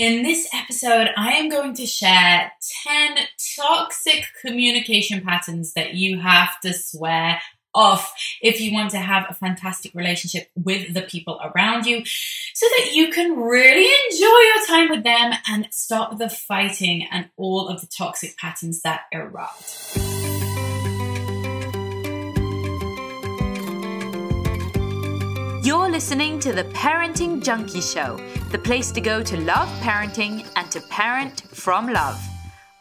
In this episode, I am going to share 10 toxic communication patterns that you have to swear off if you want to have a fantastic relationship with the people around you so that you can really enjoy your time with them and stop the fighting and all of the toxic patterns that erupt. You're listening to the Parenting Junkie Show, the place to go to love parenting and to parent from love.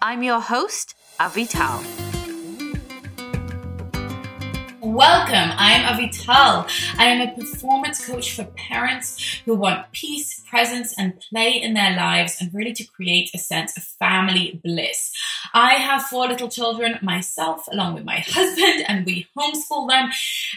I'm your host, Avital. Welcome, I am Avital. I am a performance coach for parents who want peace, presence, and play in their lives and really to create a sense of family bliss. I have four little children myself, along with my husband, and we homeschool them.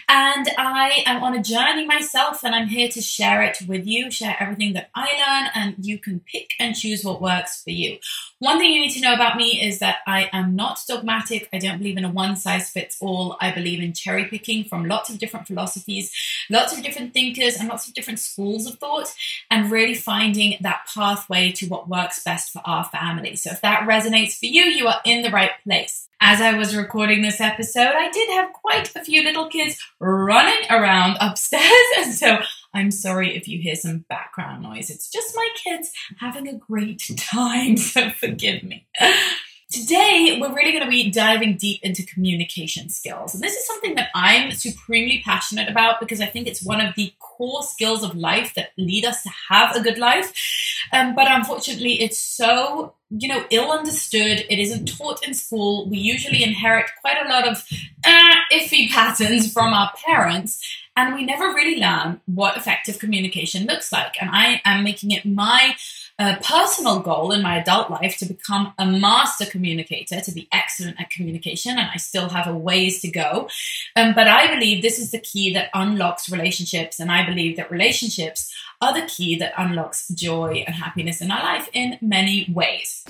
And I am on a journey myself, and I'm here to share it with you, share everything that I learn, and you can pick and choose what works for you. One thing you need to know about me is that I am not dogmatic. I don't believe in a one size fits all. I believe in cherry picking from lots of different philosophies, lots of different thinkers, and lots of different schools of thought, and really finding that pathway to what works best for our family. So if that resonates for you, you are in the right place. As I was recording this episode, I did have quite a few little kids running around upstairs, and so I'm sorry if you hear some background noise. It's just my kids having a great time, so forgive me. Today, we're really going to be diving deep into communication skills. And this is something that I'm supremely passionate about because I think it's one of the core skills of life that lead us to have a good life. Um, but unfortunately, it's so, you know, ill understood. It isn't taught in school. We usually inherit quite a lot of uh, iffy patterns from our parents and we never really learn what effective communication looks like. And I am making it my uh, personal goal in my adult life to become a master communicator, to be excellent at communication, and I still have a ways to go. Um, but I believe this is the key that unlocks relationships, and I believe that relationships are the key that unlocks joy and happiness in our life in many ways.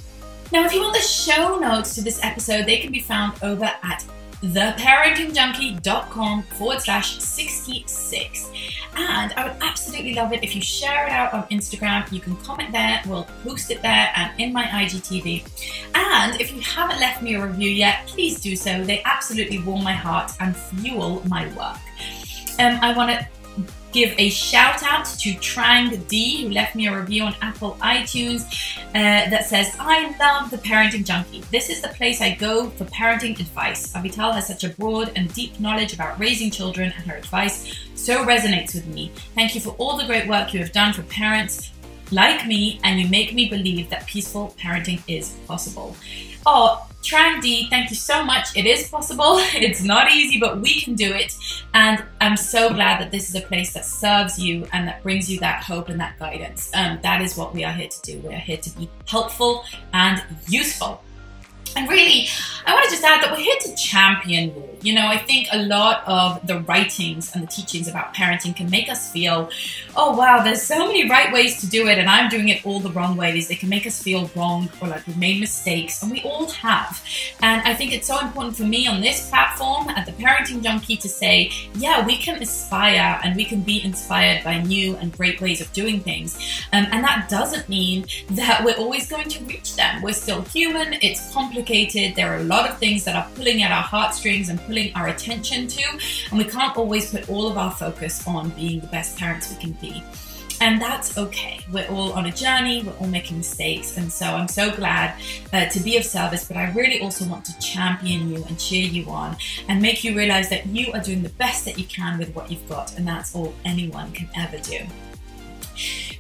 Now, if you want the show notes to this episode, they can be found over at theparentingjunkie.com forward slash 66. And I would absolutely love it if you share it out on Instagram. You can comment there, we'll post it there and in my IGTV. And if you haven't left me a review yet, please do so. They absolutely warm my heart and fuel my work. Um, I want to give a shout out to Trang D, who left me a review on Apple iTunes uh, that says, I love the Parenting Junkie. This is the place I go for parenting advice. Avital has such a broad and deep knowledge about raising children, and her advice so resonates with me. Thank you for all the great work you have done for parents like me, and you make me believe that peaceful parenting is possible. Oh, Trang D, thank you so much. It is possible. It's not easy, but we can do it. And I'm so glad that this is a place that serves you and that brings you that hope and that guidance. Um, that is what we are here to do. We are here to be helpful and useful. And really, I want to just add that we're here to champion you. You know, I think a lot of the writings and the teachings about parenting can make us feel, oh wow, there's so many right ways to do it, and I'm doing it all the wrong ways. They can make us feel wrong or like we've made mistakes, and we all have. And I think it's so important for me on this platform at the Parenting Junkie to say, yeah, we can aspire and we can be inspired by new and great ways of doing things. Um, and that doesn't mean that we're always going to reach them. We're still human, it's complicated, there are a lot of things that are pulling at our heartstrings and pulling our attention to, and we can't always put all of our focus on being the best parents we can be. And that's okay. We're all on a journey, we're all making mistakes. And so I'm so glad uh, to be of service, but I really also want to champion you and cheer you on and make you realize that you are doing the best that you can with what you've got. And that's all anyone can ever do.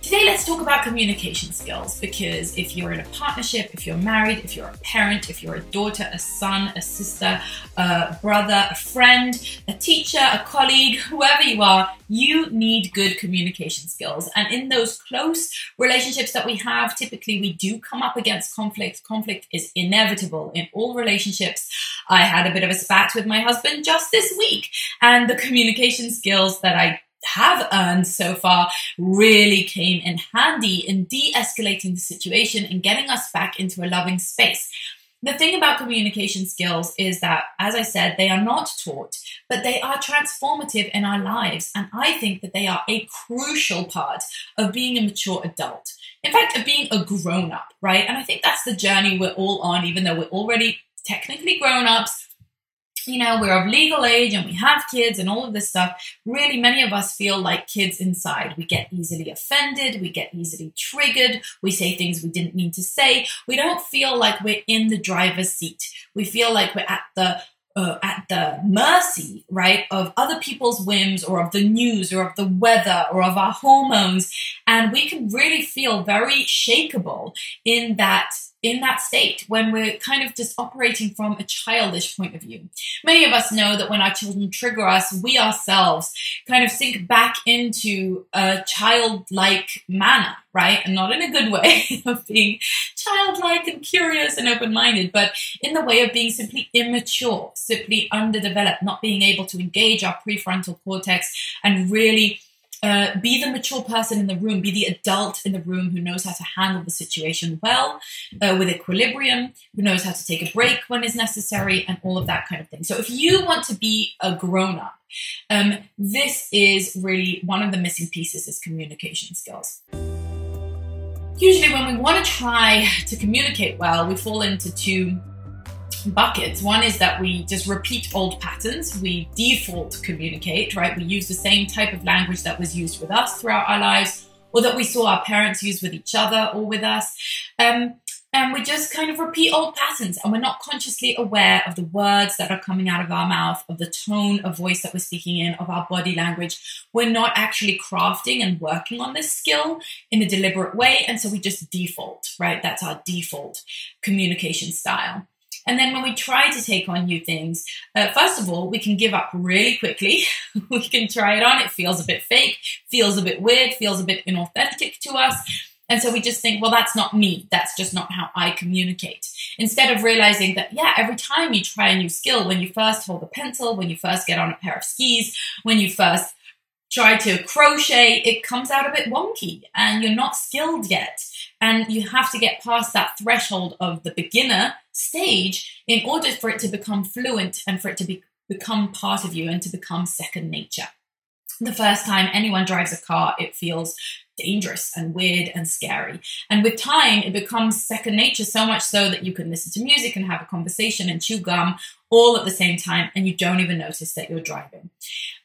Today, let's talk about communication skills because if you're in a partnership, if you're married, if you're a parent, if you're a daughter, a son, a sister, a brother, a friend, a teacher, a colleague, whoever you are, you need good communication skills. And in those close relationships that we have, typically we do come up against conflict. Conflict is inevitable in all relationships. I had a bit of a spat with my husband just this week, and the communication skills that I have earned so far really came in handy in de escalating the situation and getting us back into a loving space. the thing about communication skills is that, as I said, they are not taught, but they are transformative in our lives. And I think that they are a crucial part of being a mature adult. In fact, of being a grown up, right? And I think that's the journey we're all on, even though we're already technically grown ups you know, we're of legal age and we have kids and all of this stuff, really many of us feel like kids inside. We get easily offended, we get easily triggered, we say things we didn't mean to say. We don't feel like we're in the driver's seat. We feel like we're at the uh, at the mercy, right, of other people's whims or of the news or of the weather or of our hormones. And we can really feel very shakable in that in that state when we're kind of just operating from a childish point of view. Many of us know that when our children trigger us, we ourselves kind of sink back into a childlike manner, right? And not in a good way of being childlike and curious and open minded, but in the way of being simply immature, simply underdeveloped, not being able to engage our prefrontal cortex and really uh, be the mature person in the room, be the adult in the room who knows how to handle the situation well, uh, with equilibrium, who knows how to take a break when is necessary, and all of that kind of thing. So, if you want to be a grown up, um, this is really one of the missing pieces is communication skills. Usually, when we want to try to communicate well, we fall into two buckets. One is that we just repeat old patterns. We default communicate, right? We use the same type of language that was used with us throughout our lives, or that we saw our parents use with each other or with us. Um, and we just kind of repeat old patterns, and we're not consciously aware of the words that are coming out of our mouth, of the tone of voice that we're speaking in, of our body language. We're not actually crafting and working on this skill in a deliberate way, and so we just default, right? That's our default communication style. And then when we try to take on new things, uh, first of all, we can give up really quickly. we can try it on. It feels a bit fake, feels a bit weird, feels a bit inauthentic to us. And so we just think, well, that's not me. That's just not how I communicate. Instead of realizing that, yeah, every time you try a new skill, when you first hold a pencil, when you first get on a pair of skis, when you first try to crochet, it comes out a bit wonky and you're not skilled yet. And you have to get past that threshold of the beginner stage in order for it to become fluent and for it to be, become part of you and to become second nature. The first time anyone drives a car, it feels dangerous and weird and scary. And with time, it becomes second nature so much so that you can listen to music and have a conversation and chew gum all at the same time, and you don't even notice that you're driving.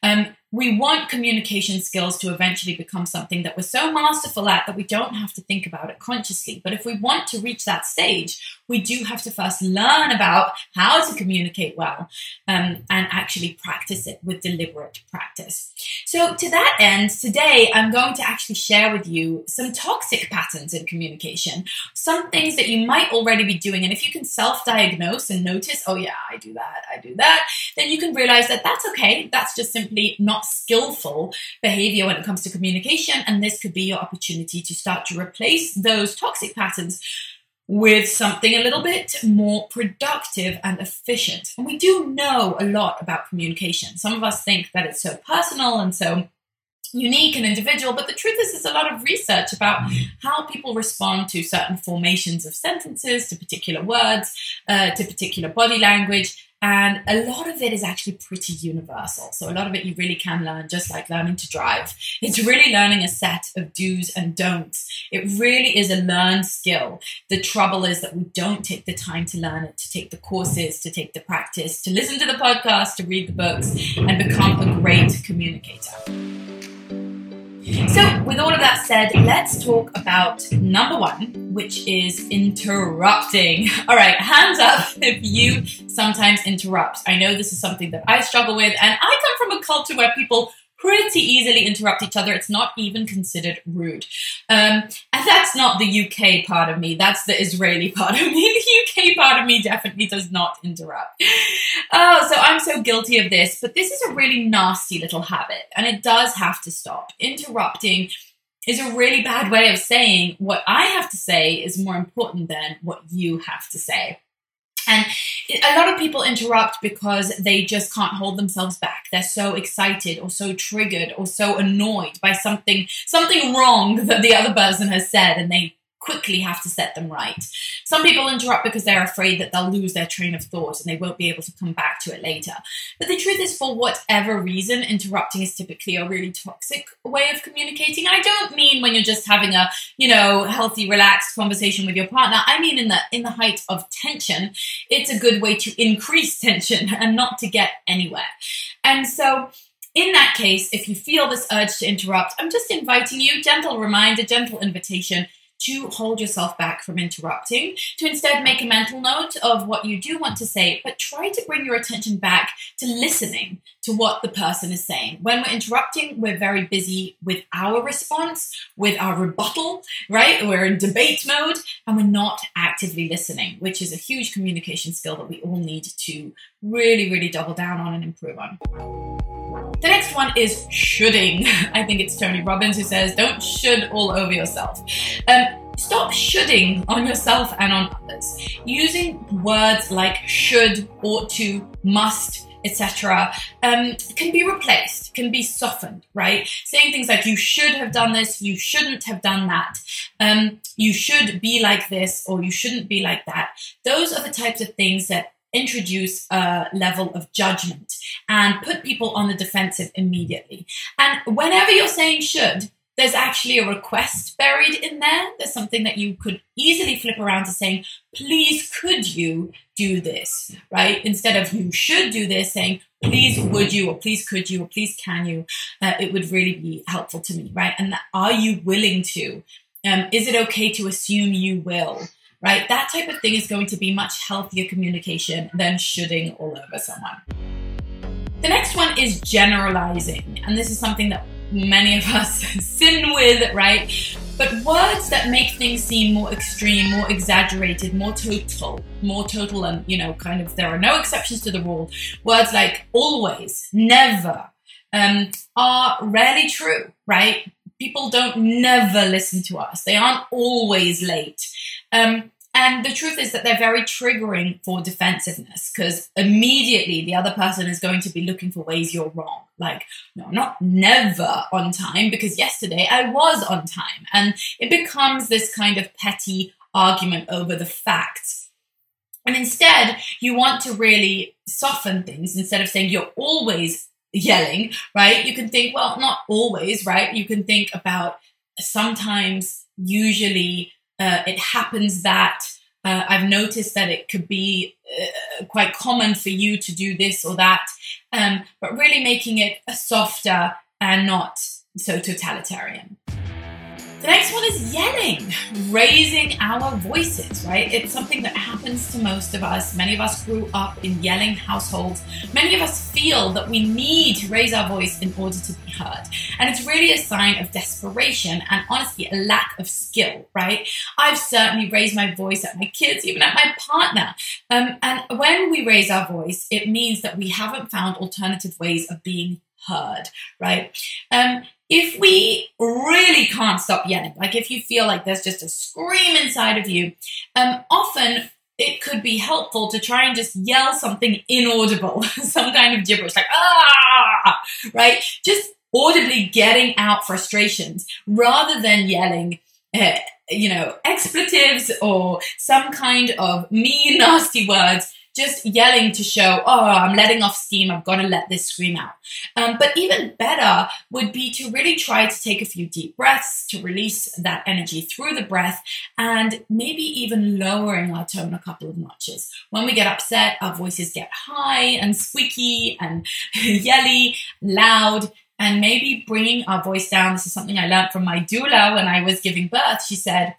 Um, we want communication skills to eventually become something that we're so masterful at that we don't have to think about it consciously. But if we want to reach that stage, we do have to first learn about how to communicate well um, and actually practice it with deliberate practice. So, to that end, today I'm going to actually share with you some toxic patterns in communication, some things that you might already be doing. And if you can self diagnose and notice, oh, yeah, I do that, I do that, then you can realize that that's okay. That's just simply not not skillful behavior when it comes to communication. And this could be your opportunity to start to replace those toxic patterns with something a little bit more productive and efficient. And we do know a lot about communication. Some of us think that it's so personal and so unique and individual, but the truth is, there's a lot of research about how people respond to certain formations of sentences, to particular words, uh, to particular body language. And a lot of it is actually pretty universal. So, a lot of it you really can learn, just like learning to drive. It's really learning a set of do's and don'ts. It really is a learned skill. The trouble is that we don't take the time to learn it, to take the courses, to take the practice, to listen to the podcast, to read the books, and become a great communicator. So, with all of that said, let's talk about number one, which is interrupting. All right, hands up if you sometimes interrupt. I know this is something that I struggle with, and I come from a culture where people pretty easily interrupt each other. It's not even considered rude. Um, and that's not the UK part of me. That's the Israeli part of me. The UK part of me definitely does not interrupt. Oh, so I'm so guilty of this. But this is a really nasty little habit, and it does have to stop. Interrupting is a really bad way of saying what I have to say is more important than what you have to say. And a lot of people interrupt because they just can't hold themselves back. They're so excited or so triggered or so annoyed by something something wrong that the other person has said and they quickly have to set them right. Some people interrupt because they're afraid that they'll lose their train of thought and they won't be able to come back to it later. But the truth is, for whatever reason, interrupting is typically a really toxic way of communicating. I don't mean when you're just having a, you know, healthy, relaxed conversation with your partner. I mean in the in the height of tension, it's a good way to increase tension and not to get anywhere. And so in that case, if you feel this urge to interrupt, I'm just inviting you, gentle reminder, gentle invitation to hold yourself back from interrupting, to instead make a mental note of what you do want to say, but try to bring your attention back to listening to what the person is saying. When we're interrupting, we're very busy with our response, with our rebuttal, right? We're in debate mode and we're not actively listening, which is a huge communication skill that we all need to really, really double down on and improve on. The next one is shoulding. I think it's Tony Robbins who says, don't should all over yourself. Um, stop shoulding on yourself and on others. Using words like should, ought to, must, etc., um, can be replaced, can be softened, right? Saying things like, you should have done this, you shouldn't have done that, um, you should be like this, or you shouldn't be like that. Those are the types of things that introduce a level of judgment and put people on the defensive immediately. And whenever you're saying should, there's actually a request buried in there. There's something that you could easily flip around to saying, please, could you do this, right? Instead of you should do this, saying, please, would you, or please, could you, or please, can you? Uh, it would really be helpful to me, right? And are you willing to? Um, is it okay to assume you will? Right? That type of thing is going to be much healthier communication than shoulding all over someone. The next one is generalizing, and this is something that many of us sin with, right? But words that make things seem more extreme, more exaggerated, more total, more total, and you know, kind of there are no exceptions to the rule. Words like always, never, um, are rarely true, right? People don't never listen to us. They aren't always late. Um, and the truth is that they're very triggering for defensiveness because immediately the other person is going to be looking for ways you're wrong. Like, no, I'm not never on time because yesterday I was on time. And it becomes this kind of petty argument over the facts. And instead, you want to really soften things instead of saying you're always yelling, right? You can think, well, not always, right? You can think about sometimes, usually, uh, it happens that uh, I've noticed that it could be uh, quite common for you to do this or that, um, but really making it softer and not so totalitarian. The next one is yelling, raising our voices, right? It's something that happens to most of us. Many of us grew up in yelling households. Many of us feel that we need to raise our voice in order to be heard. And it's really a sign of desperation and honestly a lack of skill, right? I've certainly raised my voice at my kids, even at my partner. Um, and when we raise our voice, it means that we haven't found alternative ways of being heard, right? Um, if we really can't stop yelling, like if you feel like there's just a scream inside of you, um, often it could be helpful to try and just yell something inaudible, some kind of gibberish, like ah, right? Just audibly getting out frustrations rather than yelling, uh, you know, expletives or some kind of mean, nasty words just yelling to show, oh, I'm letting off steam. I've got to let this scream out. Um, but even better would be to really try to take a few deep breaths to release that energy through the breath and maybe even lowering our tone a couple of notches. When we get upset, our voices get high and squeaky and yelly, loud and maybe bringing our voice down. This is something I learned from my doula when I was giving birth. She said,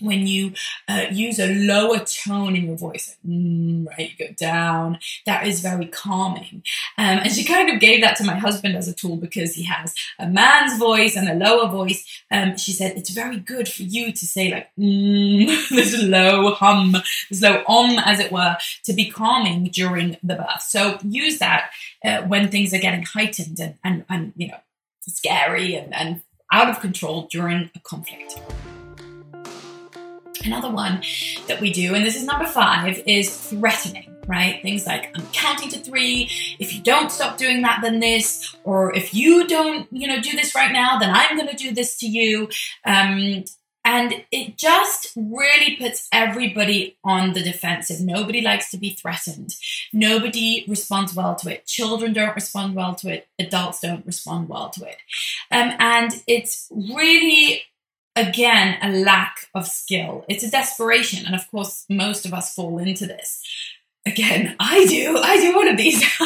when you uh, use a lower tone in your voice, like, mm, right, you go down, that is very calming. Um, and she kind of gave that to my husband as a tool because he has a man's voice and a lower voice. Um, she said, it's very good for you to say like, mm, this low hum, this low om, as it were, to be calming during the birth. So use that uh, when things are getting heightened and, and, and you know, scary and, and out of control during a conflict. Another one that we do, and this is number five, is threatening right? Things like, I'm counting to three. If you don't stop doing that, then this. Or if you don't, you know, do this right now, then I'm going to do this to you. Um, And it just really puts everybody on the defensive. Nobody likes to be threatened. Nobody responds well to it. Children don't respond well to it. Adults don't respond well to it. Um, and it's really again a lack of skill. It's a desperation and of course most of us fall into this. Again i do i do one of these.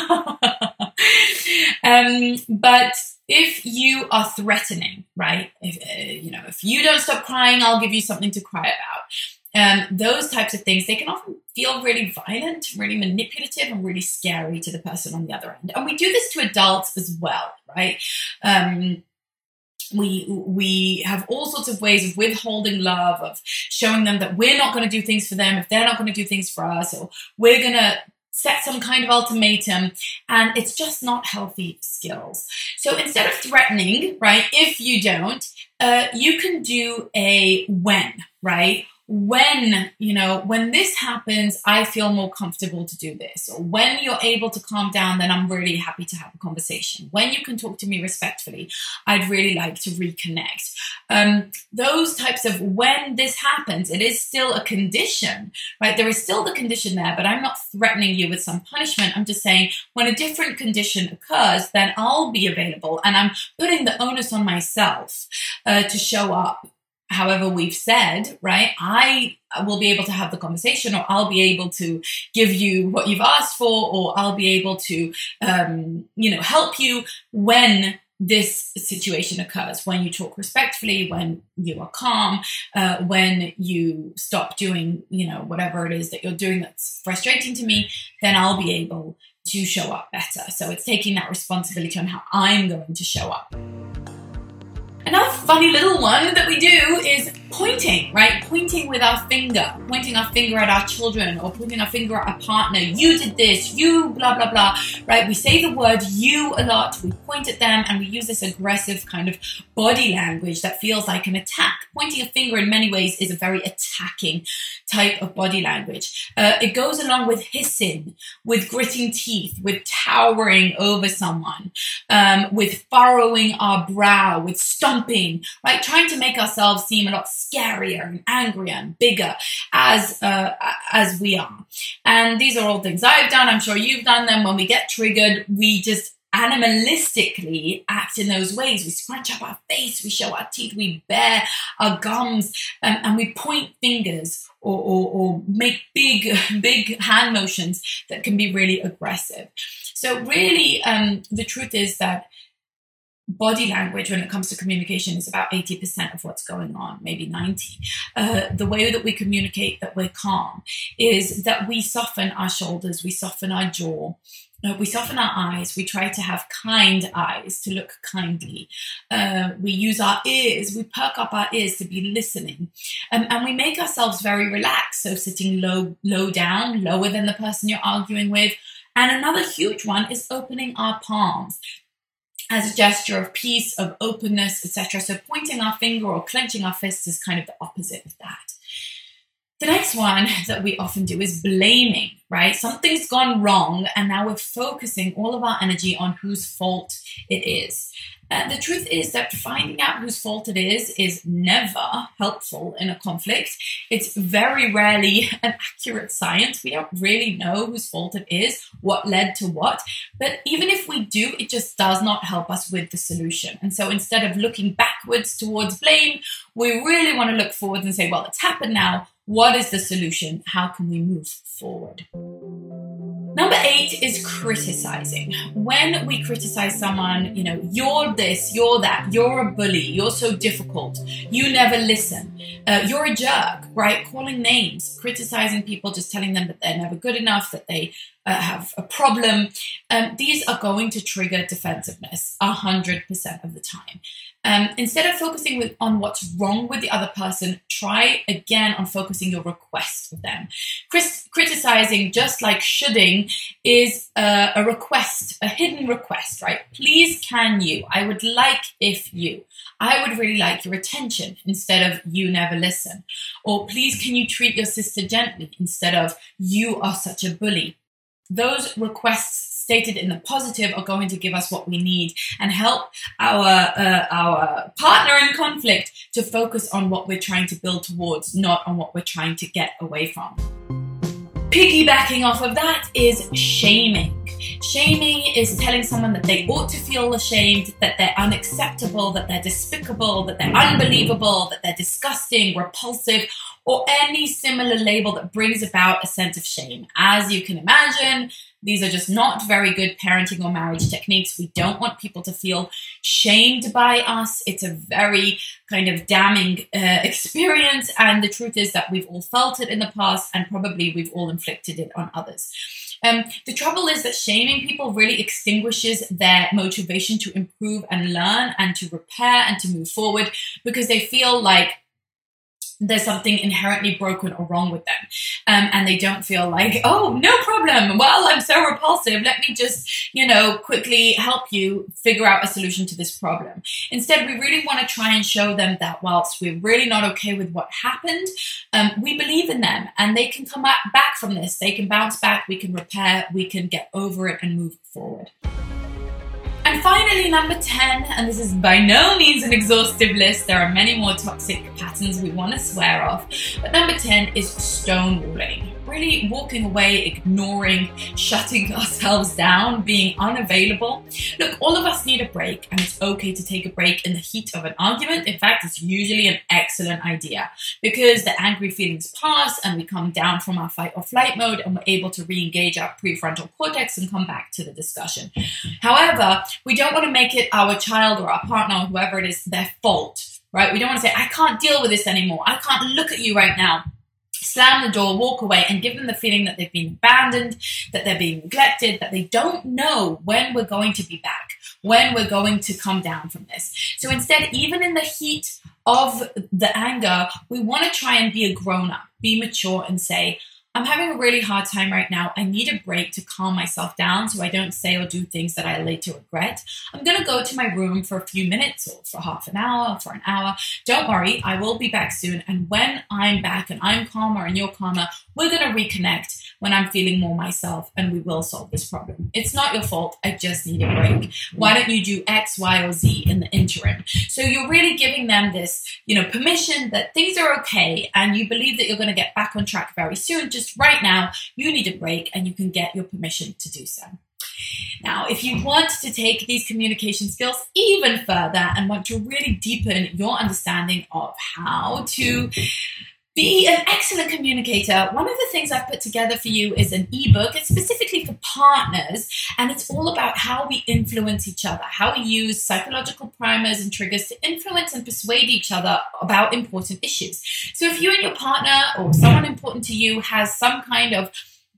Um, but if you are threatening right if uh, you know if you don't stop crying i'll give you something to cry about. Um, those types of things they can often feel really violent really manipulative and really scary to the person on the other end. And we do this to adults as well right? Um, we we have all sorts of ways of withholding love of showing them that we're not going to do things for them if they're not going to do things for us or we're going to set some kind of ultimatum and it's just not healthy skills. So instead of threatening right if you don't uh, you can do a when right when you know when this happens i feel more comfortable to do this. Or when you're able to calm down then i'm really happy to have a conversation. When you can talk to me respectfully i'd really like to reconnect. Um, those types of when this happens it is still a condition right? There is still the condition there but i'm not threatening you with some punishment. I'm just saying when a different condition occurs then i'll be available and i'm putting the onus on myself uh, to show up however we've said, right? I will be able to have the conversation, or I'll be able to give you what you've asked for, or I'll be able to, um, you know, help you when this situation occurs when you talk respectfully when you are calm uh, when you stop doing you know whatever it is that you're doing that's frustrating to me then i'll be able to show up better so it's taking that responsibility on how i'm going to show up Another funny little one that we do is pointing, right? Pointing with our finger, pointing our finger at our children or pointing our finger at our partner. You did this, you blah, blah, blah, right? We say the word you a lot, we point at them, and we use this aggressive kind of body language that feels like an attack. Pointing a finger in many ways is a very attacking type of body language. Uh, it goes along with hissing, with gritting teeth, with towering over someone, um, with furrowing our brow, with stomping, right? Trying to make ourselves seem a lot scarier and angrier and bigger as uh, as we are. And these are all things I've done. I'm sure you've done them. When we get triggered, we just animalistically act in those ways. We scrunch up our face, we show our teeth, we bare our gums, um, and we point fingers or, or, or, make big, big hand motions that can be really aggressive. So, really, um, the truth is that body language when it comes to communication is about 80% of what's going on, maybe 90. Uh, the way that we communicate that we're calm is that we soften our shoulders, we soften our jaw, uh, we soften our eyes. We try to have kind eyes to look kindly. Uh, we use our ears. We perk up our ears to be listening, um, and we make ourselves very relaxed. So sitting low, low down, lower than the person you're arguing with. And another huge one is opening our palms as a gesture of peace, of openness, etc. So pointing our finger or clenching our fists is kind of the opposite of that. The next one that we often do is blaming, right? Something's gone wrong, and now we're focusing all of our energy on whose fault it is. Uh, the truth is that finding out whose fault it is is never helpful in a conflict. It's very rarely an accurate science. We don't really know whose fault it is, what led to what. But even if we do, it just does not help us with the solution. And so instead of looking backwards towards blame, we really want to look forward and say, well, it's happened now. What is the solution? How can we move forward? Number eight is criticizing. When we criticize someone, you know, you're this, you're that, you're a bully, you're so difficult, you never listen, uh, you're a jerk, right? Calling names, criticizing people, just telling them that they're never good enough, that they uh, have a problem. Um, these are going to trigger defensiveness 100% of the time. Um, instead of focusing with, on what's wrong with the other person, try again on focusing your request of them. Chris, criticizing, just like shoulding, is uh, a request, a hidden request, right? Please, can you? I would like if you. I would really like your attention instead of you never listen. Or please, can you treat your sister gently instead of you are such a bully? Those requests stated in the positive are going to give us what we need and help our uh, our partner in conflict to focus on what we're trying to build towards, not on what we're trying to get away from. Piggybacking off of that is shaming. Shaming is telling someone that they ought to feel ashamed, that they're unacceptable, that they're despicable, that they're unbelievable, that they're disgusting, repulsive, or any similar label that brings about a sense of shame. As you can imagine, these are just not very good parenting or marriage techniques. We don't want people to feel shamed by us. It's a very kind of damning uh, experience. And the truth is that we've all felt it in the past and probably we've all inflicted it on others. Um, the trouble is that shaming people really extinguishes their motivation to improve and learn and to repair and to move forward because they feel like there's something inherently broken or wrong with them. Um, and they don't feel like, oh, no problem. Well, I'm so repulsive. Let me just, you know, quickly help you figure out a solution to this problem. Instead, we really want to try and show them that whilst we're really not okay with what happened, um, we believe in them and they can come back from this. They can bounce back. We can repair. We can get over it and move forward. And finally, number 10, and this is by no means an exhaustive list, there are many more toxic patterns we want to swear off, but number 10 is stonewalling really walking away, ignoring, shutting ourselves down, being unavailable. Look, all of us need a break, and it's okay to take a break in the heat of an argument. In fact, it's usually an excellent idea because the angry feelings pass and we come down from our fight or flight mode and we're able to re engage our prefrontal cortex and come back to the discussion. However, we don't want to make it our child or our partner or whoever it is their fault right? We don't want to say, I can't deal with this anymore. I can't look at you right now slam the door, walk away, and give them the feeling that they've been abandoned, that they're being neglected, that they don't know when we're going to be back, when we're going to come down from this. So instead, even in the heat of the anger, we want to try and be a grown up, be mature, and say, I'm having a really hard time right now. I need a break to calm myself down so I don't say or do things that I later regret. I'm going to go to my room for a few minutes or for half an hour or for an hour. Don't worry, I will be back soon. And when I'm back and I'm calmer and you're calmer, we're going to reconnect when I'm feeling more myself and we will solve this problem. It's not your fault. I just need a break. Why don't you do X, Y, or Z in the interim? So you're really giving them this, you know, permission that things are okay and you believe that you're going to get back on track very soon. Just right now, you need a break and you can get your permission to do so. Now, if you want to take these communication skills even further and want to really deepen your understanding of how to be an excellent communicator. One of the things I've put together for you is an ebook. It's specifically for partners, and it's all about how we influence each other, how we use psychological primers and triggers to influence and persuade each other about important issues. So, if you and your partner or someone important to you has some kind of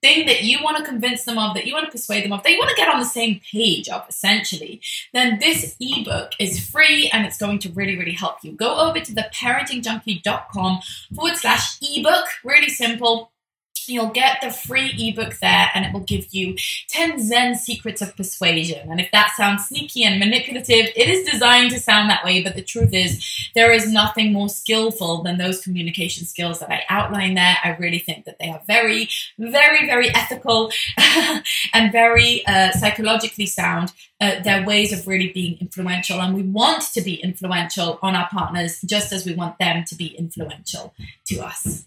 thing that you want to convince them of, that you want to persuade them of, that you want to get on the same page of, essentially, then this ebook is free and it's going to really, really help you. Go over to the parentingjunkie.com forward slash ebook. Really simple. You'll get the free ebook there and it will give you 10 Zen secrets of persuasion. And if that sounds sneaky and manipulative, it is designed to sound that way. But the truth is, there is nothing more skillful than those communication skills that I outline there. I really think that they are very, very, very ethical and very uh, psychologically sound. Uh, they're ways of really being influential. And we want to be influential on our partners just as we want them to be influential to us.